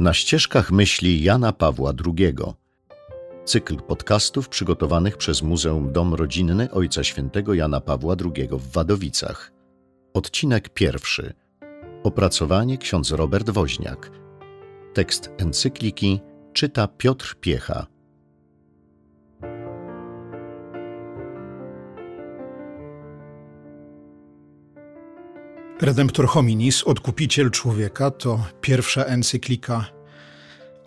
Na ścieżkach myśli Jana Pawła II. Cykl podcastów przygotowanych przez Muzeum Dom Rodzinny Ojca Świętego Jana Pawła II w Wadowicach. Odcinek pierwszy. Opracowanie ksiądz Robert Woźniak. Tekst encykliki czyta Piotr Piecha. Redemptor hominis, odkupiciel człowieka, to pierwsza encyklika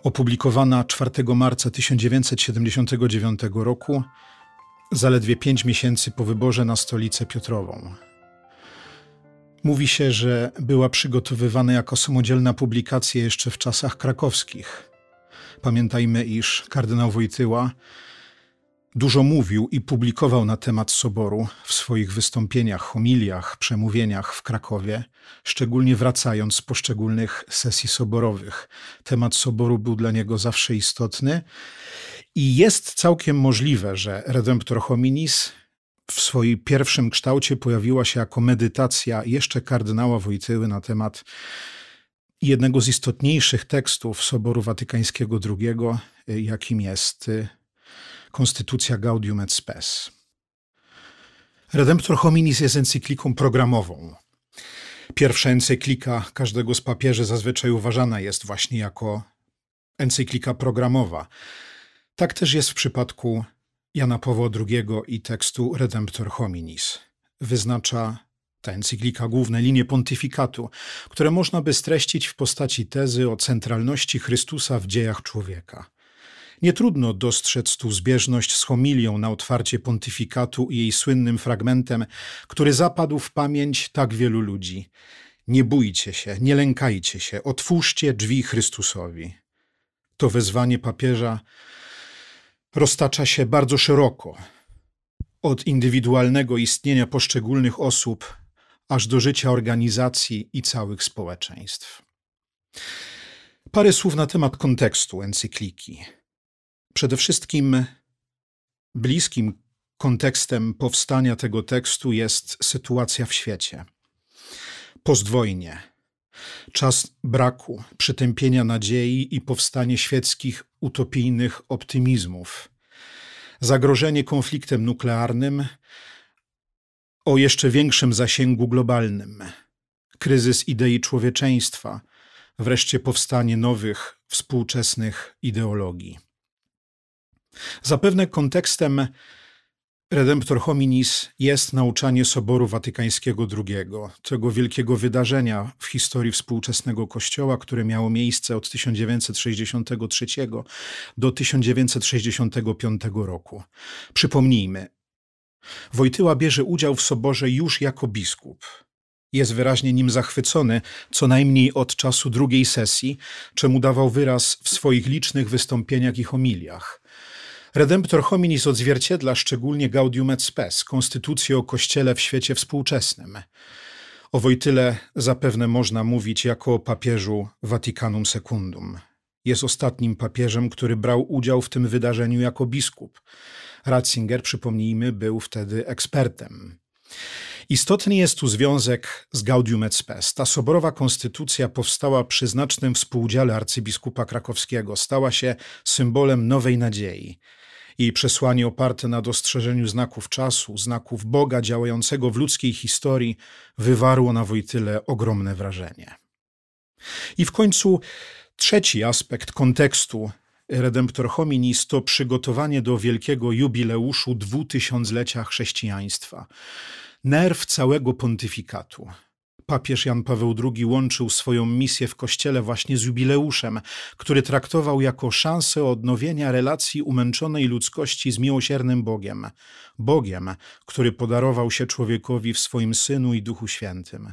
opublikowana 4 marca 1979 roku, zaledwie pięć miesięcy po wyborze na stolicę Piotrową. Mówi się, że była przygotowywana jako samodzielna publikacja jeszcze w czasach krakowskich. Pamiętajmy, iż kardynał Wojtyła Dużo mówił i publikował na temat soboru w swoich wystąpieniach, homiliach, przemówieniach w Krakowie, szczególnie wracając z poszczególnych sesji soborowych. Temat soboru był dla niego zawsze istotny i jest całkiem możliwe, że Redemptor Hominis w swoim pierwszym kształcie pojawiła się jako medytacja jeszcze kardynała Wojtyły na temat jednego z istotniejszych tekstów Soboru Watykańskiego II, jakim jest Konstytucja Gaudium et Spes. Redemptor Hominis jest encykliką programową. Pierwsza encyklika każdego z papieży zazwyczaj uważana jest właśnie jako encyklika programowa. Tak też jest w przypadku Jana Pawła II i tekstu Redemptor Hominis. Wyznacza ta encyklika główne linie pontyfikatu, które można by streścić w postaci tezy o centralności Chrystusa w dziejach człowieka. Nie trudno dostrzec tu zbieżność z homilią na otwarcie pontyfikatu i jej słynnym fragmentem, który zapadł w pamięć tak wielu ludzi. Nie bójcie się, nie lękajcie się, otwórzcie drzwi Chrystusowi. To wezwanie papieża roztacza się bardzo szeroko, od indywidualnego istnienia poszczególnych osób, aż do życia organizacji i całych społeczeństw. Parę słów na temat kontekstu encykliki. Przede wszystkim bliskim kontekstem powstania tego tekstu jest sytuacja w świecie. Postwojnie, czas braku, przytępienia nadziei i powstanie świeckich utopijnych optymizmów, zagrożenie konfliktem nuklearnym o jeszcze większym zasięgu globalnym, kryzys idei człowieczeństwa, wreszcie powstanie nowych, współczesnych ideologii. Zapewne kontekstem Redemptor hominis jest nauczanie Soboru Watykańskiego II, tego wielkiego wydarzenia w historii współczesnego Kościoła, które miało miejsce od 1963 do 1965 roku. Przypomnijmy, Wojtyła bierze udział w Soborze już jako biskup. Jest wyraźnie nim zachwycony, co najmniej od czasu drugiej sesji, czemu dawał wyraz w swoich licznych wystąpieniach i homiliach – Redemptor hominis odzwierciedla szczególnie Gaudium et Spes, konstytucję o Kościele w świecie współczesnym. O Wojtyle zapewne można mówić jako o papieżu Vaticanum Secundum. Jest ostatnim papieżem, który brał udział w tym wydarzeniu jako biskup. Ratzinger, przypomnijmy, był wtedy ekspertem. Istotny jest tu związek z Gaudium et Spes. Ta soborowa konstytucja powstała przy znacznym współudziale arcybiskupa krakowskiego. Stała się symbolem nowej nadziei. Jej przesłanie oparte na dostrzeżeniu znaków czasu, znaków Boga działającego w ludzkiej historii, wywarło na Wojtyle ogromne wrażenie. I w końcu trzeci aspekt kontekstu Redemptor Hominis to przygotowanie do wielkiego jubileuszu dwutysiąclecia chrześcijaństwa. Nerw całego pontyfikatu. Papież Jan Paweł II łączył swoją misję w Kościele właśnie z jubileuszem, który traktował jako szansę odnowienia relacji umęczonej ludzkości z miłosiernym Bogiem. Bogiem, który podarował się człowiekowi w swoim Synu i Duchu Świętym.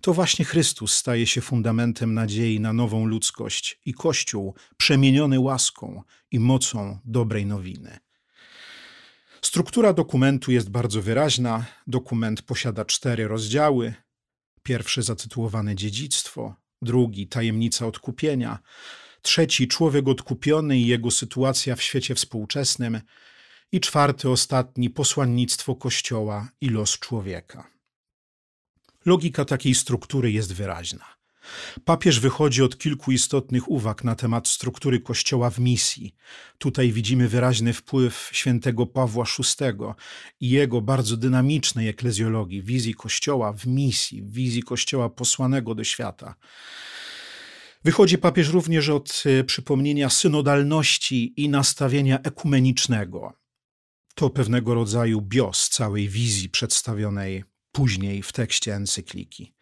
To właśnie Chrystus staje się fundamentem nadziei na nową ludzkość i Kościół przemieniony łaską i mocą dobrej nowiny. Struktura dokumentu jest bardzo wyraźna. Dokument posiada cztery rozdziały – Pierwszy zatytułowany Dziedzictwo, drugi Tajemnica odkupienia, trzeci Człowiek odkupiony i jego sytuacja w świecie współczesnym I czwarty, ostatni, posłannictwo Kościoła i los człowieka. Logika takiej struktury jest wyraźna. Papież wychodzi od kilku istotnych uwag na temat struktury Kościoła w misji. Tutaj widzimy wyraźny wpływ świętego Pawła VI i jego bardzo dynamicznej eklezjologii, wizji Kościoła w misji, wizji Kościoła posłanego do świata. Wychodzi papież również od e, przypomnienia synodalności i nastawienia ekumenicznego. To pewnego rodzaju bios całej wizji przedstawionej później w tekście encykliki.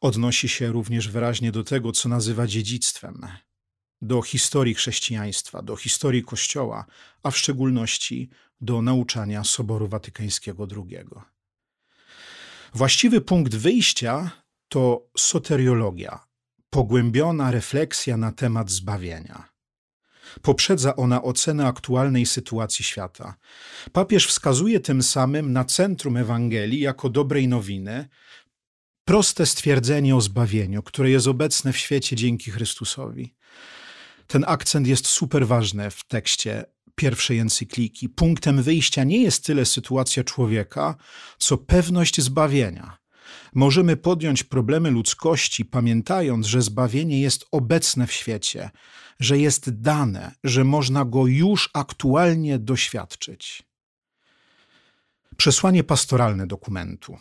Odnosi się również wyraźnie do tego, co nazywa dziedzictwem, do historii chrześcijaństwa, do historii Kościoła, a w szczególności do nauczania Soboru Watykańskiego II. Właściwy punkt wyjścia to soteriologia, pogłębiona refleksja na temat zbawienia. Poprzedza ona ocenę aktualnej sytuacji świata. Papież wskazuje tym samym na centrum Ewangelii jako dobrej nowiny, proste stwierdzenie o zbawieniu, które jest obecne w świecie dzięki Chrystusowi. Ten akcent jest super ważny w tekście pierwszej encykliki. Punktem wyjścia nie jest tyle sytuacja człowieka, co pewność zbawienia. Możemy podjąć problemy ludzkości, pamiętając, że zbawienie jest obecne w świecie, że jest dane, że można go już aktualnie doświadczyć. Przesłanie pastoralne dokumentu.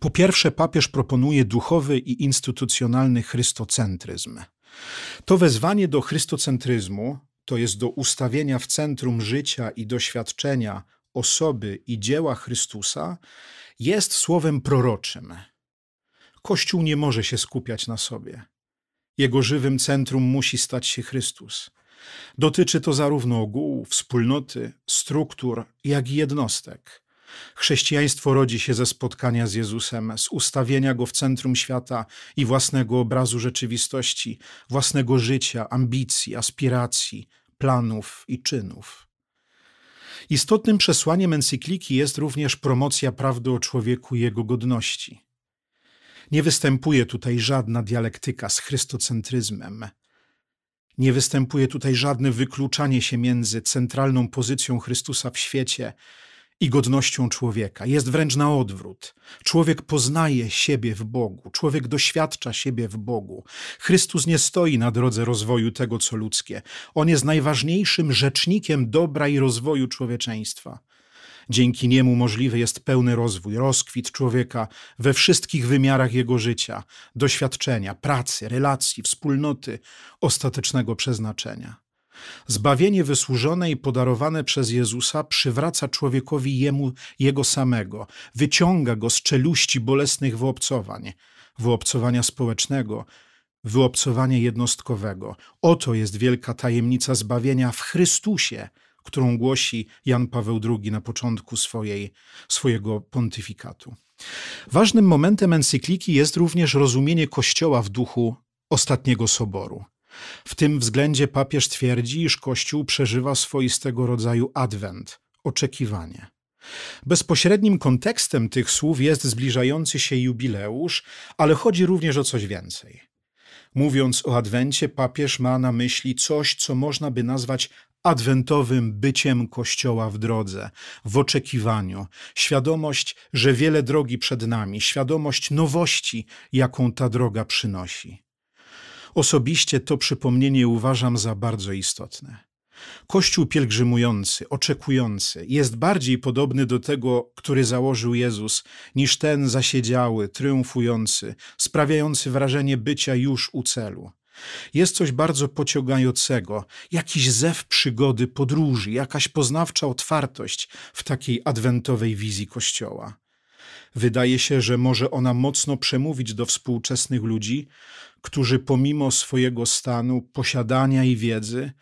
Po pierwsze, papież proponuje duchowy i instytucjonalny chrystocentryzm. To wezwanie do chrystocentryzmu, to jest do ustawienia w centrum życia i doświadczenia osoby i dzieła Chrystusa, jest słowem proroczym. Kościół nie może się skupiać na sobie. Jego żywym centrum musi stać się Chrystus. Dotyczy to zarówno ogółu, wspólnoty, struktur, jak i jednostek. Chrześcijaństwo rodzi się ze spotkania z Jezusem, z ustawienia go w centrum świata i własnego obrazu rzeczywistości, własnego życia, ambicji, aspiracji, planów i czynów. Istotnym przesłaniem encykliki jest również promocja prawdy o człowieku i jego godności. Nie występuje tutaj żadna dialektyka z chrystocentryzmem. Nie występuje tutaj żadne wykluczanie się między centralną pozycją Chrystusa w świecie i godnością człowieka. Jest wręcz na odwrót. Człowiek poznaje siebie w Bogu, człowiek doświadcza siebie w Bogu. Chrystus nie stoi na drodze rozwoju tego, co ludzkie. On jest najważniejszym rzecznikiem dobra i rozwoju człowieczeństwa. Dzięki niemu możliwy jest pełny rozwój, rozkwit człowieka we wszystkich wymiarach jego życia, doświadczenia, pracy, relacji, wspólnoty, ostatecznego przeznaczenia. Zbawienie wysłużone i podarowane przez Jezusa przywraca człowiekowi jemu jego samego, wyciąga go z czeluści bolesnych wyobcowań, wyobcowania społecznego, wyobcowania jednostkowego. Oto jest wielka tajemnica zbawienia w Chrystusie, którą głosi Jan Paweł II na początku swojej, swojego pontyfikatu. Ważnym momentem encykliki jest również rozumienie Kościoła w duchu ostatniego soboru. W tym względzie papież twierdzi, iż Kościół przeżywa swoistego rodzaju adwent, oczekiwanie. Bezpośrednim kontekstem tych słów jest zbliżający się jubileusz, ale chodzi również o coś więcej. Mówiąc o adwencie, papież ma na myśli coś, co można by nazwać adwentowym byciem Kościoła w drodze, w oczekiwaniu, świadomość, że wiele drogi przed nami, świadomość nowości, jaką ta droga przynosi. Osobiście to przypomnienie uważam za bardzo istotne. Kościół pielgrzymujący, oczekujący jest bardziej podobny do tego, który założył Jezus, niż ten zasiedziały, triumfujący, sprawiający wrażenie bycia już u celu. Jest coś bardzo pociągającego, jakiś zew przygody, podróży, jakaś poznawcza otwartość w takiej adwentowej wizji Kościoła. Wydaje się, że może ona mocno przemówić do współczesnych ludzi, którzy pomimo swojego stanu, posiadania i wiedzy,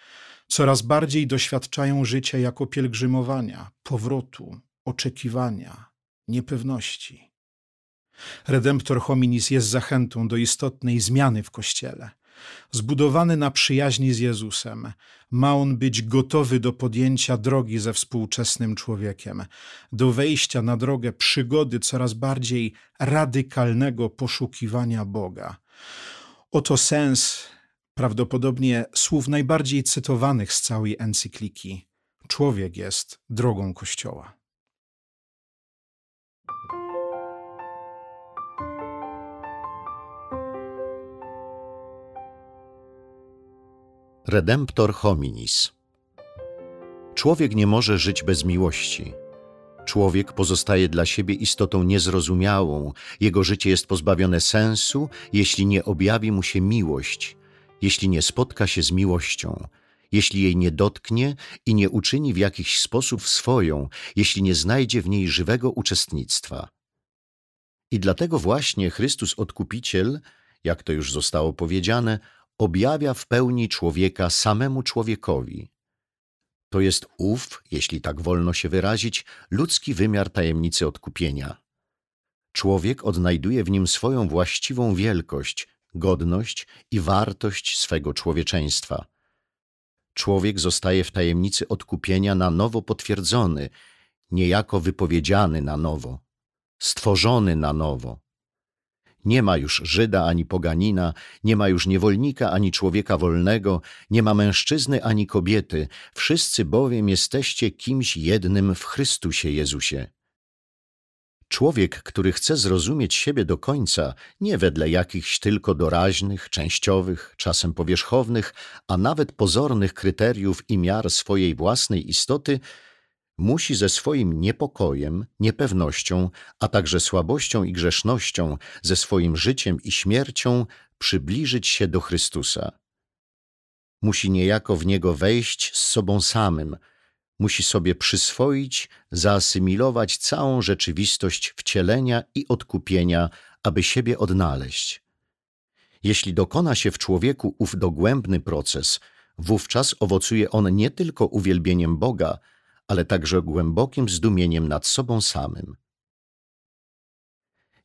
coraz bardziej doświadczają życia jako pielgrzymowania, powrotu, oczekiwania, niepewności. Redemptor hominis jest zachętą do istotnej zmiany w Kościele. Zbudowany na przyjaźni z Jezusem, ma on być gotowy do podjęcia drogi ze współczesnym człowiekiem, do wejścia na drogę przygody coraz bardziej radykalnego poszukiwania Boga. Oto sens prawdopodobnie słów najbardziej cytowanych z całej encykliki. człowiek jest drogą Kościoła. Redemptor hominis. Człowiek nie może żyć bez miłości. Człowiek pozostaje dla siebie istotą niezrozumiałą, jego życie jest pozbawione sensu, jeśli nie objawi mu się miłość, jeśli nie spotka się z miłością, jeśli jej nie dotknie i nie uczyni w jakiś sposób swoją, jeśli nie znajdzie w niej żywego uczestnictwa. I dlatego właśnie Chrystus Odkupiciel, jak to już zostało powiedziane, objawia w pełni człowieka samemu człowiekowi. To jest ów, jeśli tak wolno się wyrazić, ludzki wymiar tajemnicy odkupienia. Człowiek odnajduje w nim swoją właściwą wielkość, godność i wartość swego człowieczeństwa. Człowiek zostaje w tajemnicy odkupienia na nowo potwierdzony, niejako wypowiedziany na nowo, stworzony na nowo. Nie ma już Żyda ani poganina, nie ma już niewolnika ani człowieka wolnego, nie ma mężczyzny ani kobiety, wszyscy bowiem jesteście kimś jednym w Chrystusie Jezusie. Człowiek, który chce zrozumieć siebie do końca, nie wedle jakichś tylko doraźnych, częściowych, czasem powierzchownych, a nawet pozornych kryteriów i miar swojej własnej istoty, musi ze swoim niepokojem, niepewnością, a także słabością i grzesznością, ze swoim życiem i śmiercią przybliżyć się do Chrystusa. Musi niejako w Niego wejść z sobą samym, musi sobie przyswoić, zaasymilować całą rzeczywistość wcielenia i odkupienia, aby siebie odnaleźć. Jeśli dokona się w człowieku ów dogłębny proces, wówczas owocuje on nie tylko uwielbieniem Boga, ale także głębokim zdumieniem nad sobą samym.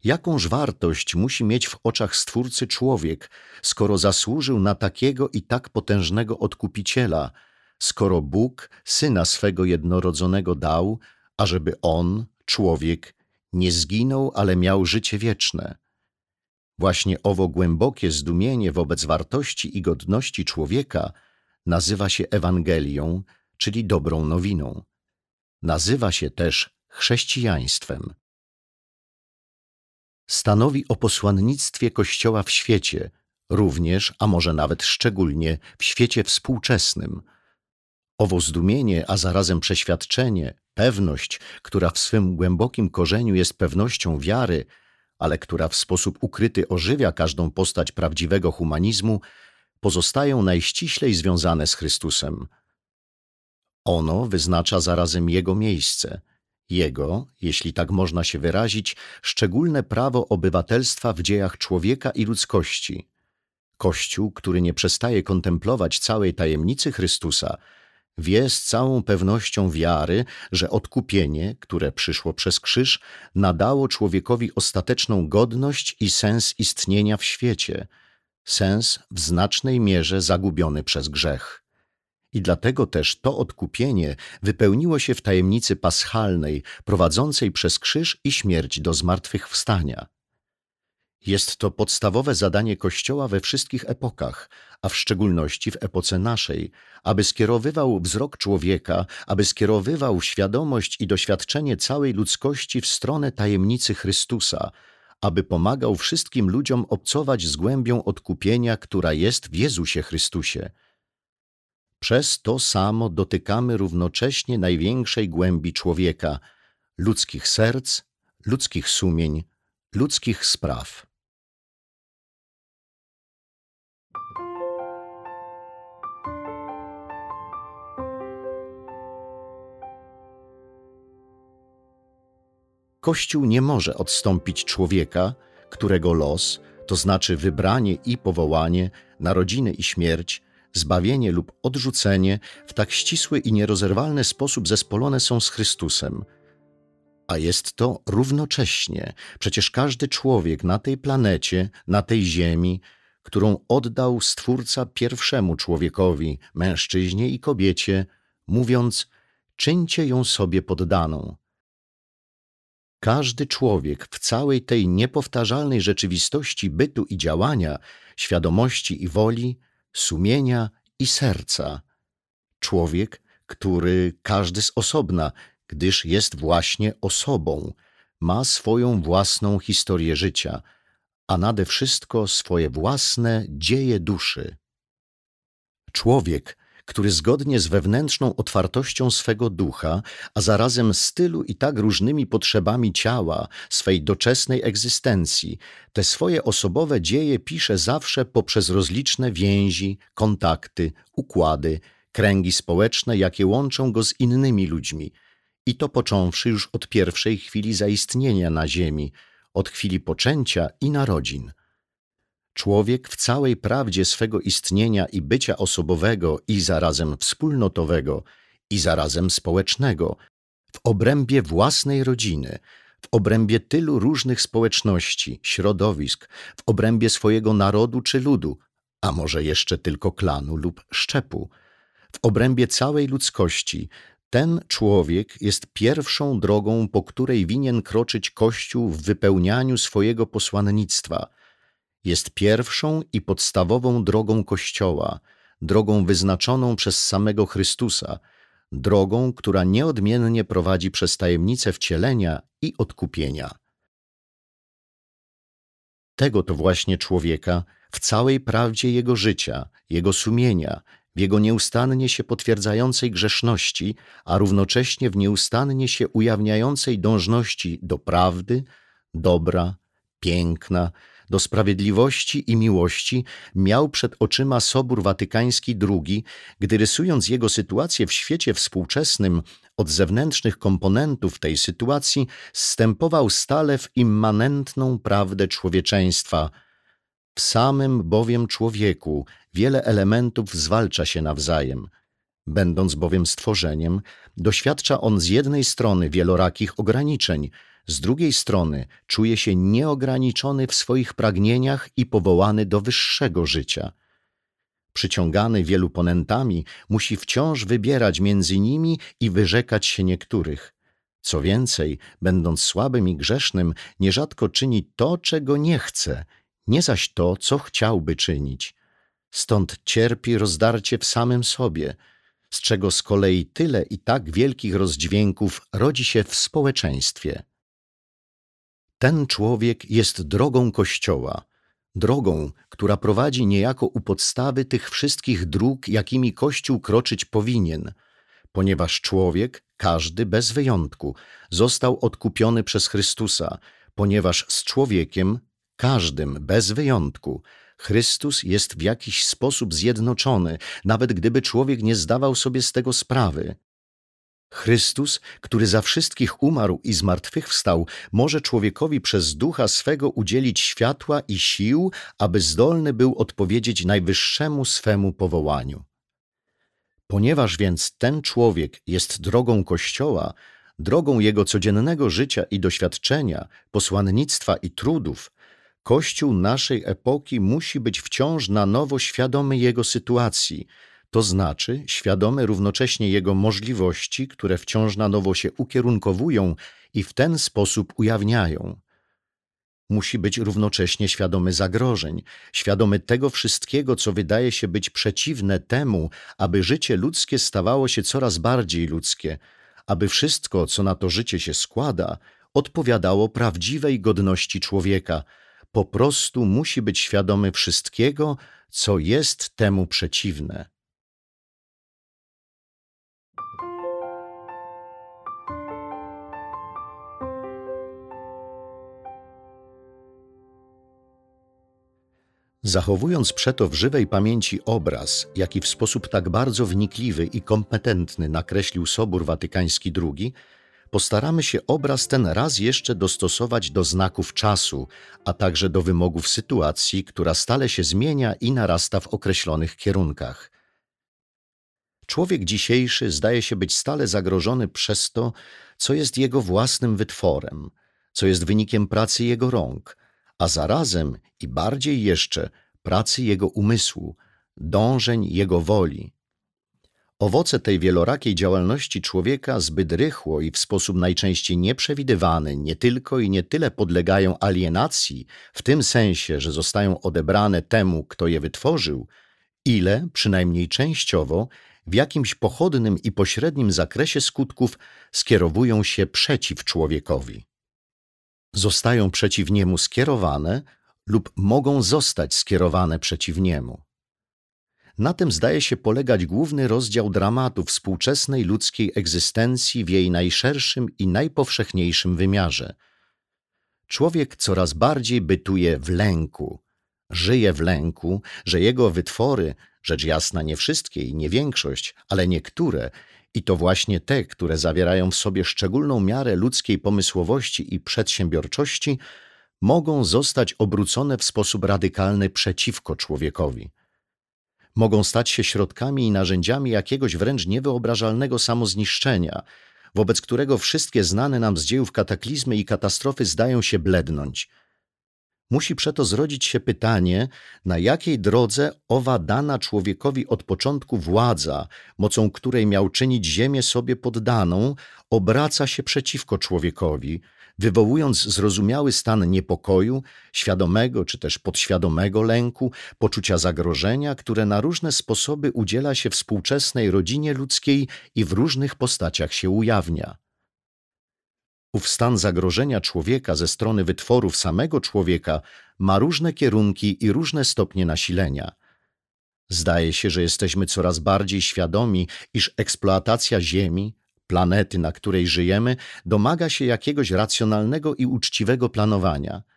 Jakąż wartość musi mieć w oczach Stwórcy człowiek, skoro zasłużył na takiego i tak potężnego odkupiciela, skoro Bóg syna swego jednorodzonego dał, ażeby on, człowiek, nie zginął, ale miał życie wieczne. Właśnie owo głębokie zdumienie wobec wartości i godności człowieka nazywa się Ewangelią, czyli dobrą nowiną. Nazywa się też chrześcijaństwem. Stanowi o posłannictwie Kościoła w świecie, również, a może nawet szczególnie w świecie współczesnym. Owo zdumienie, a zarazem przeświadczenie, pewność, która w swym głębokim korzeniu jest pewnością wiary, ale która w sposób ukryty ożywia każdą postać prawdziwego humanizmu, pozostają najściślej związane z Chrystusem – ono wyznacza zarazem jego miejsce, jego, jeśli tak można się wyrazić, szczególne prawo obywatelstwa w dziejach człowieka i ludzkości. Kościół, który nie przestaje kontemplować całej tajemnicy Chrystusa, wie z całą pewnością wiary, że odkupienie, które przyszło przez krzyż, nadało człowiekowi ostateczną godność i sens istnienia w świecie, sens w znacznej mierze zagubiony przez grzech. I dlatego też to odkupienie wypełniło się w tajemnicy paschalnej, prowadzącej przez krzyż i śmierć do zmartwychwstania. Jest to podstawowe zadanie Kościoła we wszystkich epokach, a w szczególności w epoce naszej, aby skierowywał wzrok człowieka, aby skierowywał świadomość i doświadczenie całej ludzkości w stronę tajemnicy Chrystusa, aby pomagał wszystkim ludziom obcować z głębią odkupienia, która jest w Jezusie Chrystusie – przez to samo dotykamy równocześnie największej głębi człowieka, ludzkich serc, ludzkich sumień, ludzkich spraw. Kościół nie może odstąpić człowieka, którego los, to znaczy wybranie i powołanie, narodziny i śmierć, zbawienie lub odrzucenie w tak ścisły i nierozerwalny sposób zespolone są z Chrystusem. A jest to równocześnie, przecież każdy człowiek na tej planecie, na tej ziemi, którą oddał Stwórca pierwszemu człowiekowi, mężczyźnie i kobiecie, mówiąc: czyńcie ją sobie poddaną. Każdy człowiek w całej tej niepowtarzalnej rzeczywistości bytu i działania, świadomości i woli, sumienia i serca. Człowiek, który każdy z osobna, gdyż jest właśnie osobą, ma swoją własną historię życia, a nade wszystko swoje własne dzieje duszy. Człowiek, który zgodnie z wewnętrzną otwartością swego ducha, a zarazem stylu i tak różnymi potrzebami ciała, swej doczesnej egzystencji, te swoje osobowe dzieje pisze zawsze poprzez rozliczne więzi, kontakty, układy, kręgi społeczne, jakie łączą go z innymi ludźmi. I to począwszy już od pierwszej chwili zaistnienia na Ziemi, od chwili poczęcia i narodzin. Człowiek w całej prawdzie swego istnienia i bycia osobowego i zarazem wspólnotowego i zarazem społecznego, w obrębie własnej rodziny, w obrębie tylu różnych społeczności, środowisk, w obrębie swojego narodu czy ludu, a może jeszcze tylko klanu lub szczepu, w obrębie całej ludzkości, ten człowiek jest pierwszą drogą, po której winien kroczyć Kościół w wypełnianiu swojego posłannictwa. Jest pierwszą i podstawową drogą Kościoła, drogą wyznaczoną przez samego Chrystusa, drogą, która nieodmiennie prowadzi przez tajemnicę wcielenia i odkupienia. Tego to właśnie człowieka w całej prawdzie jego życia, jego sumienia, w jego nieustannie się potwierdzającej grzeszności, a równocześnie w nieustannie się ujawniającej dążności do prawdy, dobra, piękna, do sprawiedliwości i miłości, miał przed oczyma Sobór Watykański II, gdy rysując jego sytuację w świecie współczesnym od zewnętrznych komponentów tej sytuacji, zstępował stale w immanentną prawdę człowieczeństwa. W samym bowiem człowieku wiele elementów zwalcza się nawzajem. Będąc bowiem stworzeniem, doświadcza on z jednej strony wielorakich ograniczeń, z drugiej strony czuje się nieograniczony w swoich pragnieniach i powołany do wyższego życia. Przyciągany wielu ponentami, musi wciąż wybierać między nimi i wyrzekać się niektórych. Co więcej, będąc słabym i grzesznym, nierzadko czyni to, czego nie chce, nie zaś to, co chciałby czynić. Stąd cierpi rozdarcie w samym sobie, z czego z kolei tyle i tak wielkich rozdźwięków rodzi się w społeczeństwie. Ten człowiek jest drogą Kościoła, drogą, która prowadzi niejako u podstawy tych wszystkich dróg, jakimi Kościół kroczyć powinien, ponieważ człowiek, każdy bez wyjątku, został odkupiony przez Chrystusa, ponieważ z człowiekiem, każdym bez wyjątku, Chrystus jest w jakiś sposób zjednoczony, nawet gdyby człowiek nie zdawał sobie z tego sprawy. Chrystus, który za wszystkich umarł i zmartwychwstał, może człowiekowi przez ducha swego udzielić światła i sił, aby zdolny był odpowiedzieć najwyższemu swemu powołaniu. Ponieważ więc ten człowiek jest drogą Kościoła, drogą jego codziennego życia i doświadczenia, posłannictwa i trudów, Kościół naszej epoki musi być wciąż na nowo świadomy jego sytuacji, to znaczy świadomy równocześnie jego możliwości, które wciąż na nowo się ukierunkowują i w ten sposób ujawniają. Musi być równocześnie świadomy zagrożeń, świadomy tego wszystkiego, co wydaje się być przeciwne temu, aby życie ludzkie stawało się coraz bardziej ludzkie, aby wszystko, co na to życie się składa, odpowiadało prawdziwej godności człowieka – po prostu musi być świadomy wszystkiego, co jest temu przeciwne. Zachowując przeto w żywej pamięci obraz, jaki w sposób tak bardzo wnikliwy i kompetentny nakreślił Sobór Watykański II, postaramy się obraz ten raz jeszcze dostosować do znaków czasu, a także do wymogów sytuacji, która stale się zmienia i narasta w określonych kierunkach. Człowiek dzisiejszy zdaje się być stale zagrożony przez to, co jest jego własnym wytworem, co jest wynikiem pracy jego rąk, a zarazem i bardziej jeszcze pracy jego umysłu, dążeń jego woli. Owoce tej wielorakiej działalności człowieka zbyt rychło i w sposób najczęściej nieprzewidywany nie tylko i nie tyle podlegają alienacji, w tym sensie, że zostają odebrane temu, kto je wytworzył, ile, przynajmniej częściowo, w jakimś pochodnym i pośrednim zakresie skutków skierowują się przeciw człowiekowi. Zostają przeciw niemu skierowane lub mogą zostać skierowane przeciw niemu. Na tym zdaje się polegać główny rozdział dramatu współczesnej ludzkiej egzystencji w jej najszerszym i najpowszechniejszym wymiarze. Człowiek coraz bardziej bytuje w lęku, żyje w lęku, że jego wytwory, rzecz jasna nie wszystkie i nie większość, ale niektóre, i to właśnie te, które zawierają w sobie szczególną miarę ludzkiej pomysłowości i przedsiębiorczości, mogą zostać obrócone w sposób radykalny przeciwko człowiekowi. Mogą stać się środkami i narzędziami jakiegoś wręcz niewyobrażalnego samozniszczenia, wobec którego wszystkie znane nam z dziejów kataklizmy i katastrofy zdają się blednąć – Musi przeto zrodzić się pytanie, na jakiej drodze owa dana człowiekowi od początku władza, mocą której miał czynić ziemię sobie poddaną, obraca się przeciwko człowiekowi, wywołując zrozumiały stan niepokoju, świadomego czy też podświadomego lęku, poczucia zagrożenia, które na różne sposoby udziela się współczesnej rodzinie ludzkiej i w różnych postaciach się ujawnia. Ów stan zagrożenia człowieka ze strony wytworów samego człowieka ma różne kierunki i różne stopnie nasilenia. Zdaje się, że jesteśmy coraz bardziej świadomi, iż eksploatacja Ziemi, planety, na której żyjemy, domaga się jakiegoś racjonalnego i uczciwego planowania –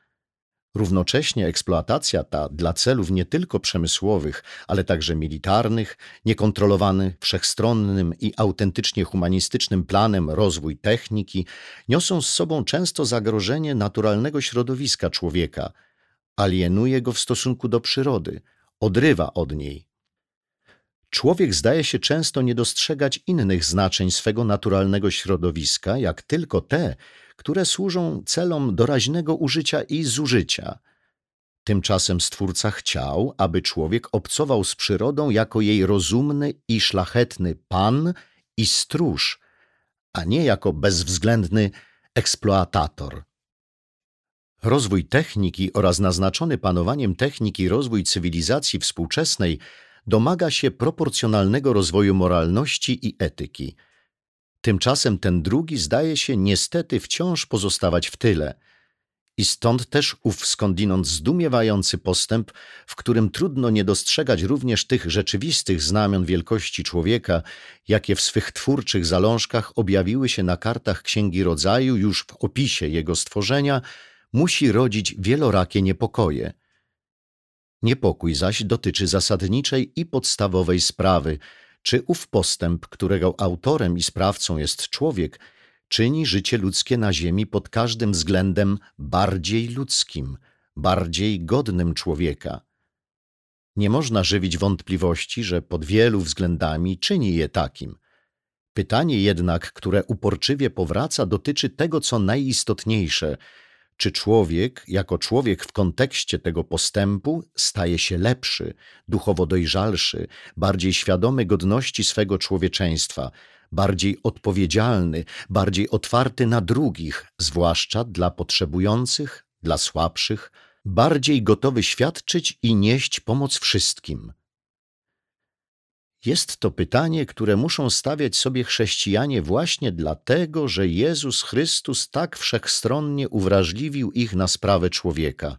Równocześnie eksploatacja ta dla celów nie tylko przemysłowych, ale także militarnych, niekontrolowany wszechstronnym i autentycznie humanistycznym planem rozwój techniki, niosą z sobą często zagrożenie naturalnego środowiska człowieka, alienuje go w stosunku do przyrody, odrywa od niej. Człowiek zdaje się często nie dostrzegać innych znaczeń swego naturalnego środowiska, jak tylko te, które służą celom doraźnego użycia i zużycia. Tymczasem Stwórca chciał, aby człowiek obcował z przyrodą jako jej rozumny i szlachetny pan i stróż, a nie jako bezwzględny eksploatator. Rozwój techniki oraz naznaczony panowaniem techniki rozwój cywilizacji współczesnej domaga się proporcjonalnego rozwoju moralności i etyki – Tymczasem ten drugi zdaje się niestety wciąż pozostawać w tyle. I stąd też ów skądinąd zdumiewający postęp, w którym trudno nie dostrzegać również tych rzeczywistych znamion wielkości człowieka, jakie w swych twórczych zalążkach objawiły się na kartach Księgi Rodzaju już w opisie jego stworzenia, musi rodzić wielorakie niepokoje. Niepokój zaś dotyczy zasadniczej i podstawowej sprawy – czy ów postęp, którego autorem i sprawcą jest człowiek, czyni życie ludzkie na Ziemi pod każdym względem bardziej ludzkim, bardziej godnym człowieka? Nie można żywić wątpliwości, że pod wielu względami czyni je takim. Pytanie jednak, które uporczywie powraca, dotyczy tego, co najistotniejsze – czy człowiek, jako człowiek w kontekście tego postępu, staje się lepszy, duchowo dojrzalszy, bardziej świadomy godności swego człowieczeństwa, bardziej odpowiedzialny, bardziej otwarty na drugich, zwłaszcza dla potrzebujących, dla słabszych, bardziej gotowy świadczyć i nieść pomoc wszystkim? Jest to pytanie, które muszą stawiać sobie chrześcijanie właśnie dlatego, że Jezus Chrystus tak wszechstronnie uwrażliwił ich na sprawę człowieka.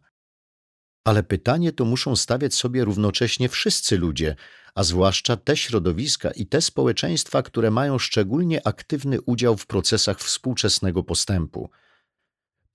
Ale pytanie to muszą stawiać sobie równocześnie wszyscy ludzie, a zwłaszcza te środowiska i te społeczeństwa, które mają szczególnie aktywny udział w procesach współczesnego postępu.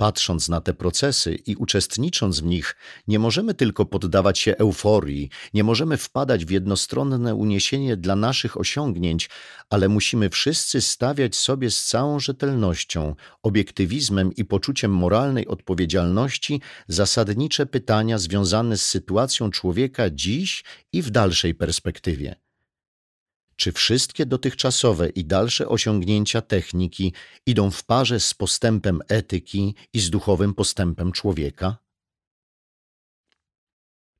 Patrząc na te procesy i uczestnicząc w nich, nie możemy tylko poddawać się euforii, nie możemy wpadać w jednostronne uniesienie dla naszych osiągnięć, ale musimy wszyscy stawiać sobie z całą rzetelnością, obiektywizmem i poczuciem moralnej odpowiedzialności zasadnicze pytania związane z sytuacją człowieka dziś i w dalszej perspektywie. Czy wszystkie dotychczasowe i dalsze osiągnięcia techniki idą w parze z postępem etyki i z duchowym postępem człowieka?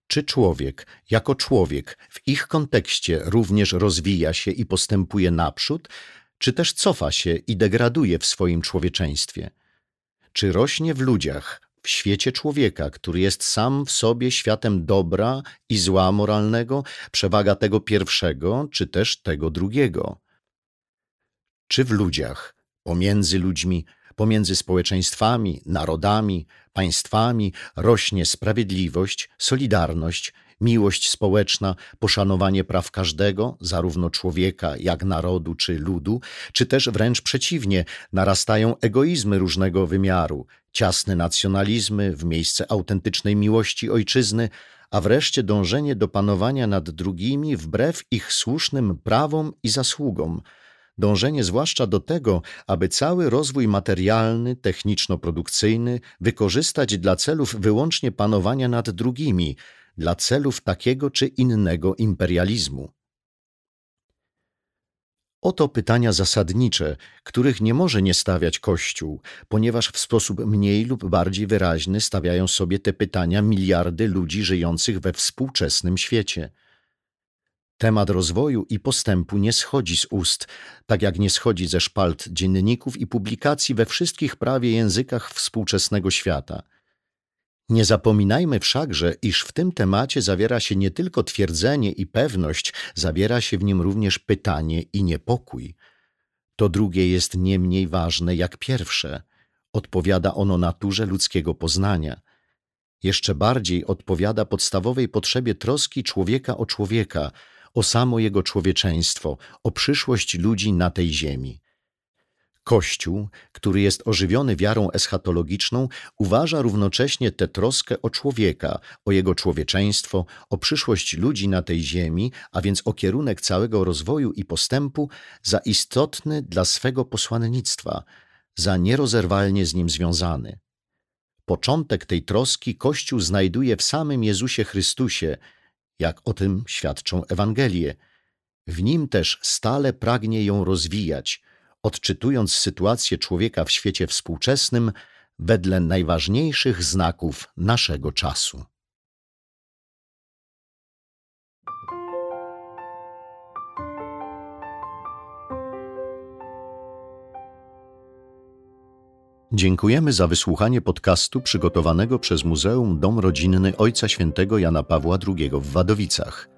Czy człowiek, jako człowiek, w ich kontekście również rozwija się i postępuje naprzód, czy też cofa się i degraduje w swoim człowieczeństwie? Czy rośnie w ludziach, w świecie człowieka, który jest sam w sobie światem dobra i zła moralnego, przewaga tego pierwszego, czy też tego drugiego? Czy w ludziach, pomiędzy ludźmi, pomiędzy społeczeństwami, narodami, państwami rośnie sprawiedliwość, solidarność, miłość społeczna, poszanowanie praw każdego, zarówno człowieka, jak narodu czy ludu, czy też wręcz przeciwnie, narastają egoizmy różnego wymiaru, ciasne nacjonalizmy w miejsce autentycznej miłości ojczyzny, a wreszcie dążenie do panowania nad drugimi wbrew ich słusznym prawom i zasługom, dążenie zwłaszcza do tego, aby cały rozwój materialny, techniczno-produkcyjny wykorzystać dla celów wyłącznie panowania nad drugimi, dla celów takiego czy innego imperializmu. Oto pytania zasadnicze, których nie może nie stawiać Kościół, ponieważ w sposób mniej lub bardziej wyraźny stawiają sobie te pytania miliardy ludzi żyjących we współczesnym świecie. Temat rozwoju i postępu nie schodzi z ust, tak jak nie schodzi ze szpalt dzienników i publikacji we wszystkich prawie językach współczesnego świata. Nie zapominajmy wszakże, iż w tym temacie zawiera się nie tylko twierdzenie i pewność, zawiera się w nim również pytanie i niepokój. To drugie jest nie mniej ważne jak pierwsze. Odpowiada ono naturze ludzkiego poznania. Jeszcze bardziej odpowiada podstawowej potrzebie troski człowieka o człowieka, o samo jego człowieczeństwo, o przyszłość ludzi na tej ziemi. Kościół, który jest ożywiony wiarą eschatologiczną, uważa równocześnie tę troskę o człowieka, o jego człowieczeństwo, o przyszłość ludzi na tej ziemi, a więc o kierunek całego rozwoju i postępu, za istotny dla swego posłannictwa, za nierozerwalnie z nim związany. Początek tej troski Kościół znajduje w samym Jezusie Chrystusie, jak o tym świadczą Ewangelie. W nim też stale pragnie ją rozwijać, odczytując sytuację człowieka w świecie współczesnym wedle najważniejszych znaków naszego czasu. Dziękujemy za wysłuchanie podcastu przygotowanego przez Muzeum Dom Rodzinny Ojca Świętego Jana Pawła II w Wadowicach.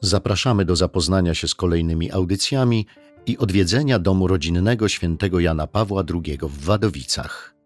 Zapraszamy do zapoznania się z kolejnymi audycjami i odwiedzenia domu rodzinnego świętego Jana Pawła II w Wadowicach.